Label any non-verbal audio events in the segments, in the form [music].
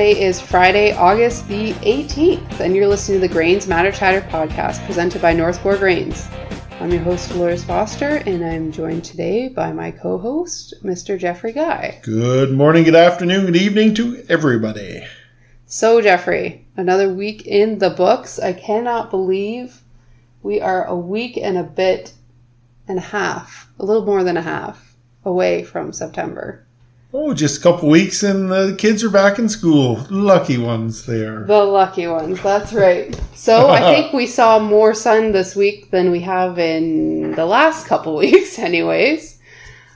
Today is Friday, August the 18th, and you're listening to the Grains Matter Chatter podcast presented by Northmore Grains. I'm your host, Dolores Foster, and I'm joined today by my co host, Mr. Jeffrey Guy. Good morning, good afternoon, good evening to everybody. So, Jeffrey, another week in the books. I cannot believe we are a week and a bit and a half, a little more than a half, away from September. Oh, just a couple weeks and the kids are back in school. Lucky ones they are. The lucky ones, that's right. So I [laughs] think we saw more sun this week than we have in the last couple [laughs] weeks, anyways.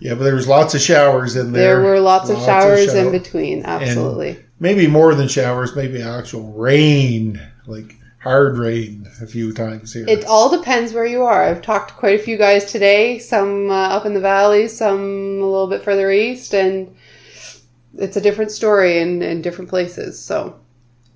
Yeah, but there was lots of showers in there. There were lots, of Lots of showers in shower- between, absolutely. Maybe more than showers, maybe actual rain, like hard rain a few times here. It all depends where you are. I've talked to quite a few guys today, some uh, up in the valley, some a little bit further east, and it's a different story in, in different places. So,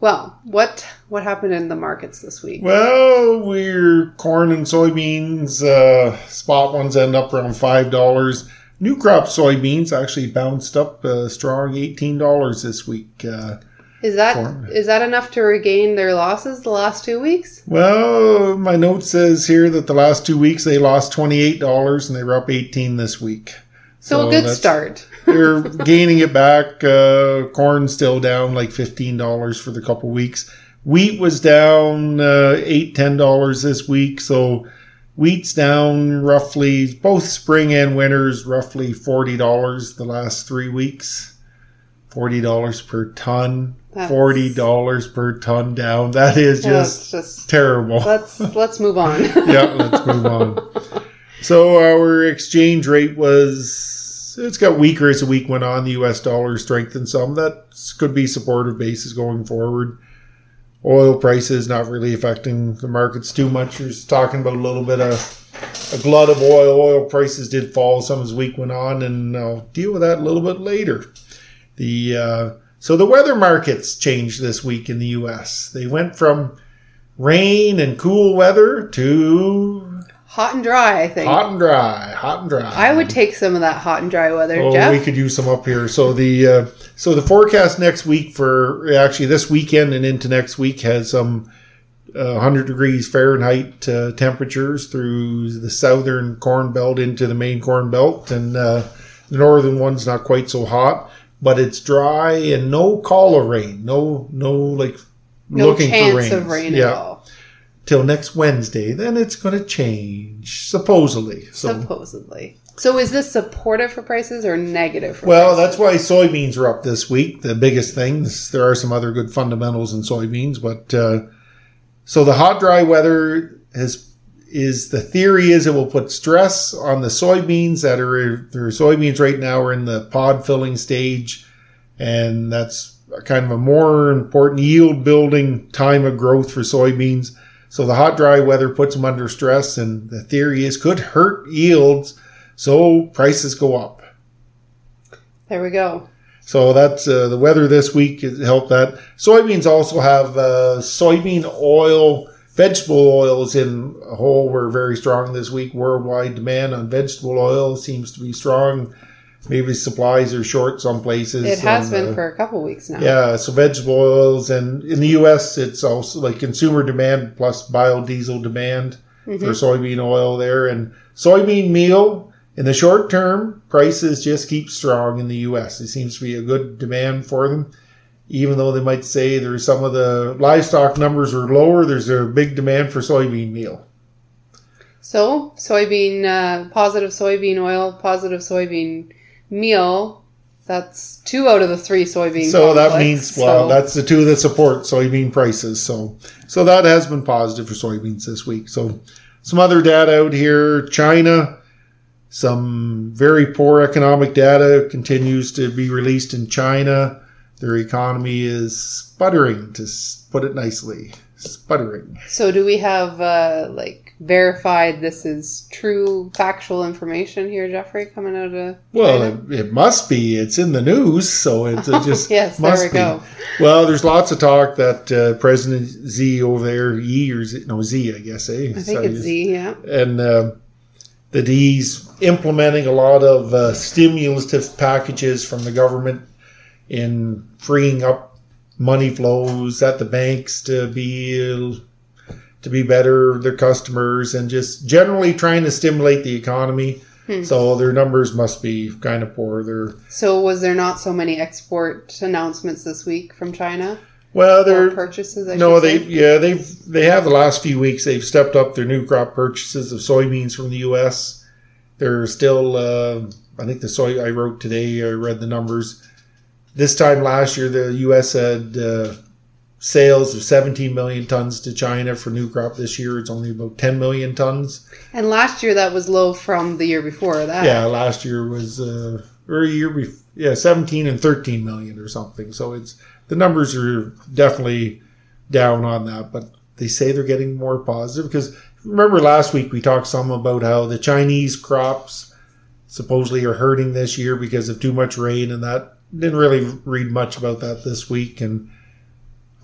well, what what happened in the markets this week? well, we're corn and soybeans. Uh, spot ones end up around five dollars. New crop soybeans actually bounced up a strong eighteen dollars this week. Uh, Is that corn. is that enough to regain their losses the last two weeks? Well, my note says here that the last two weeks they lost twenty eight dollars and they were up eighteen this week. So, So a good start. [laughs] They're gaining it back. Uh, corn's still down like fifteen dollars for the couple weeks. Wheat was down uh, eight ten dollars this week. So wheat's down roughly both spring and winters roughly forty dollars the last three weeks. Forty dollars per ton. That's- Forty dollars per ton down. That is just just terrible. let's let's move on. [laughs] yeah, let's [laughs] move on. So our exchange rate was it's got weaker as the week went on. The U.S. dollar strengthened some. That could be supportive basis going forward. Oil prices not really affecting the markets too much. We're talking about a little bit of a glut of oil. Oil prices did fall some as the week went on, and I'll deal with that a little bit later. The uh, so the weather markets changed this week in the U.S. They went from rain and cool weather to hot and dry, I think. hot and dry, hot and dry. I would take some of that hot and dry weather, Oh, Jeff. we could use some up here. So the uh, so the forecast next week for actually this weekend and into next week has some uh, 100 degrees Fahrenheit uh, temperatures through the southern corn belt into the main corn belt, and uh, the northern one's not quite so hot, but it's dry and no call of rain, no no like no looking chance for rain. of rain yeah, at all. Till next Wednesday. Then it's going to change supposedly. So. supposedly. So is this supportive for prices or negative for Well, prices? that's why soybeans are up this week. The biggest thing. There are some other good fundamentals in soybeans, but uh, so the hot, dry weather has is the theory is it will put stress on the soybeans that are their soybeans right now are in the pod filling stage, and that's kind of a more important yield building time of growth for soybeans. So the hot, dry weather puts them under stress, and the theory is could hurt yields, so prices go up. There we go. So that's uh, the weather this week has helped that. Soybeans also have uh, soybean oil, vegetable oils in a whole were very strong this week. Worldwide demand on vegetable oil seems to be strong. Maybe supplies are short some places. It has and, been uh, for a couple weeks now. yeah, so vegetable oils and in the U.S. it's also like consumer demand plus biodiesel demand Mhm. for soybean oil there and soybean meal in the short term prices just keep strong in the U.S. There seems to be a good demand for them, even though they might say there's some of the livestock numbers are lower. There's a big demand for soybean meal. So soybean, uh, positive soybean oil, positive soybean meal. That's two out of the three soybean. So that means well, So- that's the two that support soybean prices. So so that has been positive for soybeans this week. So some other data out here, China, some very poor economic data continues to be released in China. Their economy is sputtering, to put it nicely, sputtering. So do we have uh, like verified this is true factual information here, Jeffrey, coming out of Well, it, it must be. It's in the news, so it, it [laughs] just yes, there we be. go. Well, there's lots of talk that uh, President Z over there, Yi or Z, no Z, I guess, eh? I think it's Z, yeah. And uh, that he's implementing a lot of uh, stimulative packages from the government in freeing up money flows at the banks to be to be better their customers and just generally trying to stimulate the economy. Hmm. So their numbers must be kind of poor. They're So was there not so many export announcements this week from China? well, Or they're purchases, I no, they say? yeah they've they have the last few weeks they've stepped up their new crop purchases of soybeans from the U.S. They're still uh, I think the soy I wrote today I read the numbers. This time last year the U.S. had uh, sales of 17 million tons to China for new crop. This year it's only about 10 million tons. And last year that was low from the year before that. Yeah, last year was uh, or a year before. Yeah, 17 and 13 million or something. So it's the numbers are definitely down on that, but they say they're getting more positive because remember last week we talked some about how the Chinese crops supposedly are hurting this year because of too much rain and that didn't really read much about that this week and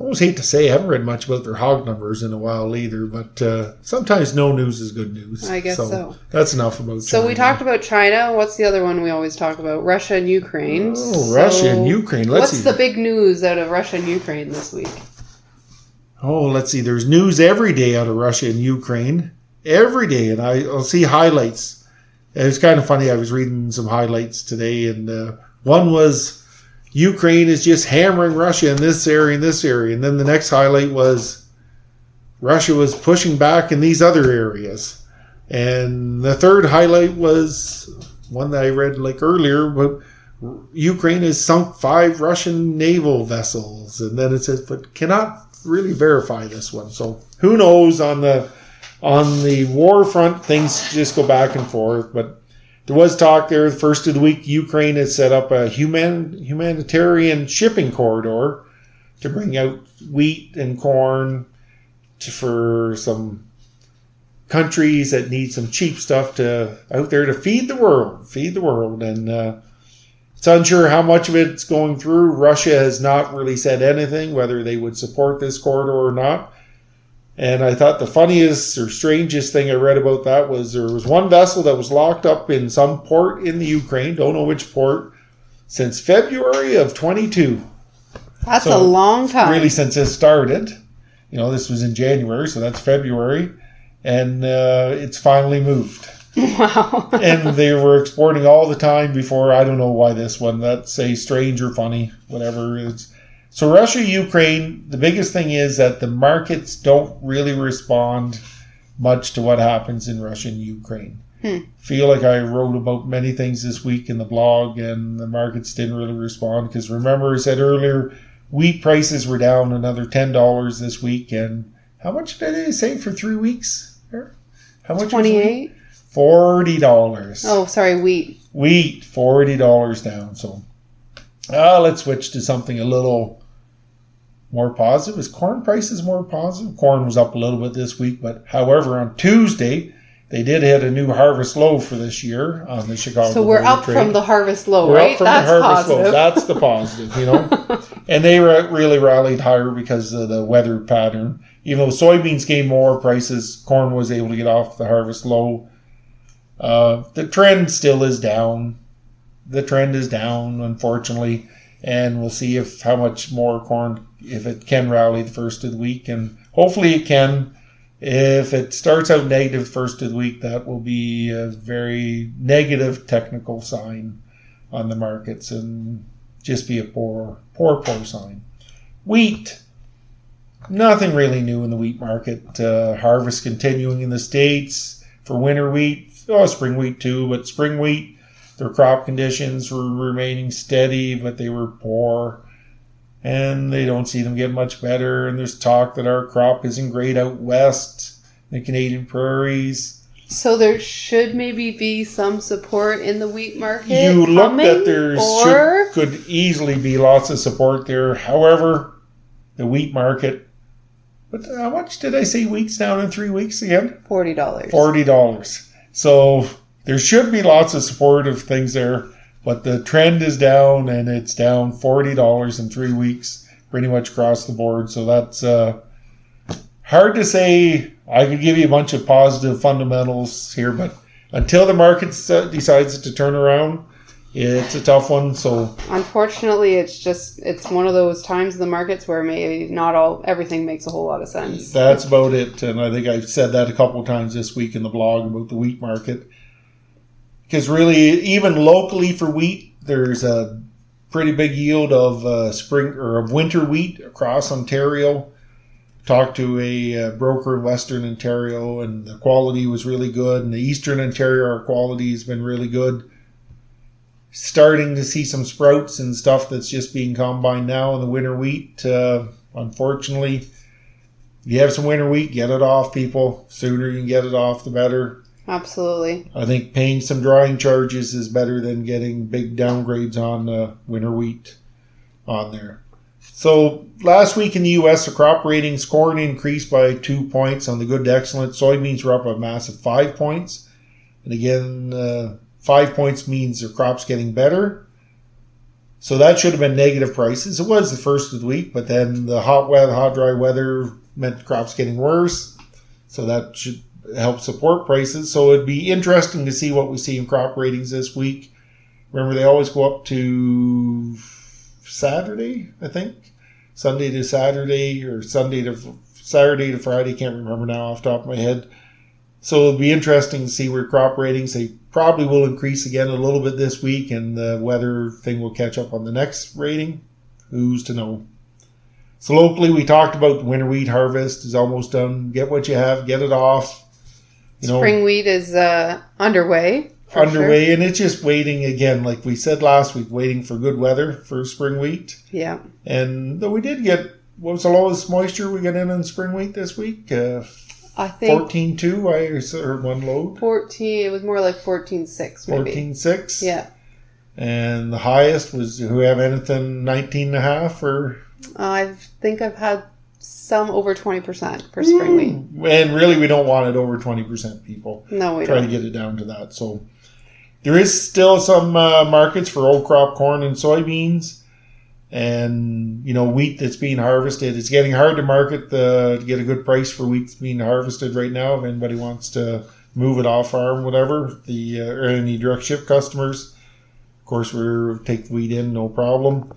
I almost hate to say I haven't read much about their hog numbers in a while either, but uh, sometimes no news is good news. I guess so. That's enough about that. So we talked about China. What's the other one we always talk about? Russia and Ukraine. Oh, Russia and Ukraine. Let's What's see. the big news out of Russia and Ukraine this week? oh, let's see. There's news every day out of Russia and Ukraine. Every day, and I, I'll see highlights. It was kind of funny. I was reading some highlights today, and uh, one was Ukraine is just hammering Russia in this area and this area, and then the next highlight was Russia was pushing back in these other areas, and the third highlight was one that I read like earlier, but Ukraine has sunk five Russian naval vessels, and then it says, but cannot really verify this one. So who knows on the on the war front, things just go back and forth. But there was talk there. The first of the week, Ukraine had set up a human humanitarian shipping corridor to bring out wheat and corn to, for some countries that need some cheap stuff to out there to feed the world, feed the world, and. Uh, it's unsure how much of it's going through. Russia has not really said anything whether they would support this corridor or not. And I thought the funniest or strangest thing I read about that was there was one vessel that was locked up in some port in the Ukraine, don't know which port, since February of 22. That's So, a long time. Really, since it started. You know, this was in January, so that's February. And uh, it's finally moved [laughs] Wow. [laughs] and they were exporting all the time before. I don't know why this one. That's a strange or funny, whatever. It's so Russia, Ukraine. The biggest thing is that the markets don't really respond much to what happens in Russia and Ukraine. Hmm. Feel like I wrote about many things this week in the blog, and the markets didn't really respond because remember I said earlier, wheat prices were down another ten dollars this week, and how much did they say for three weeks? How much? 28? Forty dollars. Oh, sorry, wheat. Wheat forty dollars down. So, uh, let's switch to something a little more positive. Is corn prices more positive? Corn was up a little bit this week, but however, on Tuesday they did hit a new harvest low for this year on the Chicago. So we're up Trade. from the harvest low, We're right? up from That's the harvest low. positive. That's the positive, you know. [laughs] and they re- really rallied higher because of the weather pattern. Even though soybeans gained more prices, corn was able to get off the harvest low. Uh, the trend still is down. The trend is down, unfortunately, and we'll see if how much more corn if it can rally the first of the week, and hopefully it can. If it starts out negative first of the week, that will be a very negative technical sign on the markets and just be a poor, poor, poor sign. Wheat. Nothing really new in the wheat market. Uh, harvest continuing in the States for winter wheat. Oh, spring wheat too, but spring wheat, their crop conditions were remaining steady, but they were poor. And they don't see them get much better. And there's talk that our crop isn't great out west, the Canadian prairies. So there should maybe be some support in the wheat market. you look that there or should, could easily be lots of support there. However, the wheat market. But how much did I say wheat's down in three weeks again? forty dollars. Forty dollars. So there should be lots of supportive things there, but the trend is down, and it's down forty dollars in three weeks, pretty much across the board. So that's uh, hard to say. I could give you a bunch of positive fundamentals here, but until the market decides to turn around, it's a tough one. So Unfortunately, it's just it's one of those times in the markets where maybe not all everything makes a whole lot of sense. that's about it. And I think I've said that a couple of times this week in the blog about the wheat market. Because really, even locally for wheat, there's a pretty big yield of uh, spring or of winter wheat across Ontario. Talked to a uh, broker in Western Ontario, and the quality was really good. And the Eastern Ontario, our quality has been really good. Starting to see some sprouts and stuff that's just being combined now in the winter wheat. Uh, unfortunately, if you have some winter wheat, get it off, people. Sooner you can get it off, the better. Absolutely. I think paying some drying charges is better than getting big downgrades on uh, winter wheat on there. So last week in the U.S., the crop ratings corn increased by two points on the good to excellent. Soybeans were up a massive five points, and again, uh, five points means the crop's getting better. So that should have been negative prices. It was the first of the week, but then the hot weather, hot dry weather meant crops getting worse. So that should help support prices. So it'd be interesting to see what we see in crop ratings this week. Remember, they always go up to Saturday, I think, Sunday to Saturday or Sunday to Saturday to Friday. Can't remember now off the top of my head. So it'll be interesting to see where crop ratings. They probably will increase again a little bit this week, and the weather thing will catch up on the next rating. Who's to know? So locally, we talked about winter wheat harvest is almost done. Get what you have, get it off. You know, Spring wheat is uh, underway. underway, and it's just waiting again, like we said last week, waiting for good weather for spring wheat. Yeah. And though we did get what was the lowest moisture we got in on spring wheat this week? Uh, I think Fourteen two. I heard one load. 14, it was more like 14.6 maybe. Fourteen six. Yeah. And the highest was who have anything 19 and a half or I think I've had some over 20% for spring wheat. and really we don't want it over 20% people. No, we Try don't. to get it down to that. So there is still some uh, markets for old crop corn and soybeans and you know wheat that's being harvested. It's getting hard to market the to get a good price for wheat that's being harvested right now. If anybody wants to move it off farm, whatever the uh, or any direct ship customers, of course we're take wheat in no problem.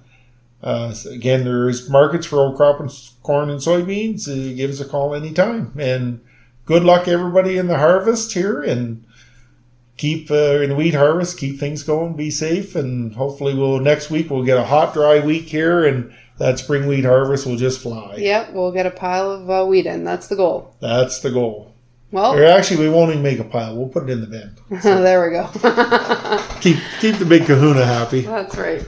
Uh, so again, there is markets for old crop and corn and soybeans. Uh, give us a call anytime. And good luck everybody in the harvest here and keep uh, in the wheat harvest. Keep things going. Be safe, and hopefully we'll next week we'll get a hot, dry week here, and that spring wheat harvest will just fly. Yep, we'll get a pile of uh, wheat in. That's the goal. That's the goal. Well, Or actually, we won't even make a pile. We'll put it in the bin. [laughs] So there we go. [laughs] Keep keep the big Kahuna happy. That's right.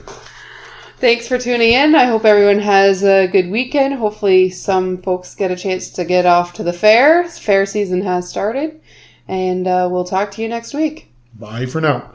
Thanks for tuning in. I hope everyone has a good weekend. Hopefully, some folks get a chance to get off to the fair. Fair season has started. And uh, we'll talk to you next week. Bye for now.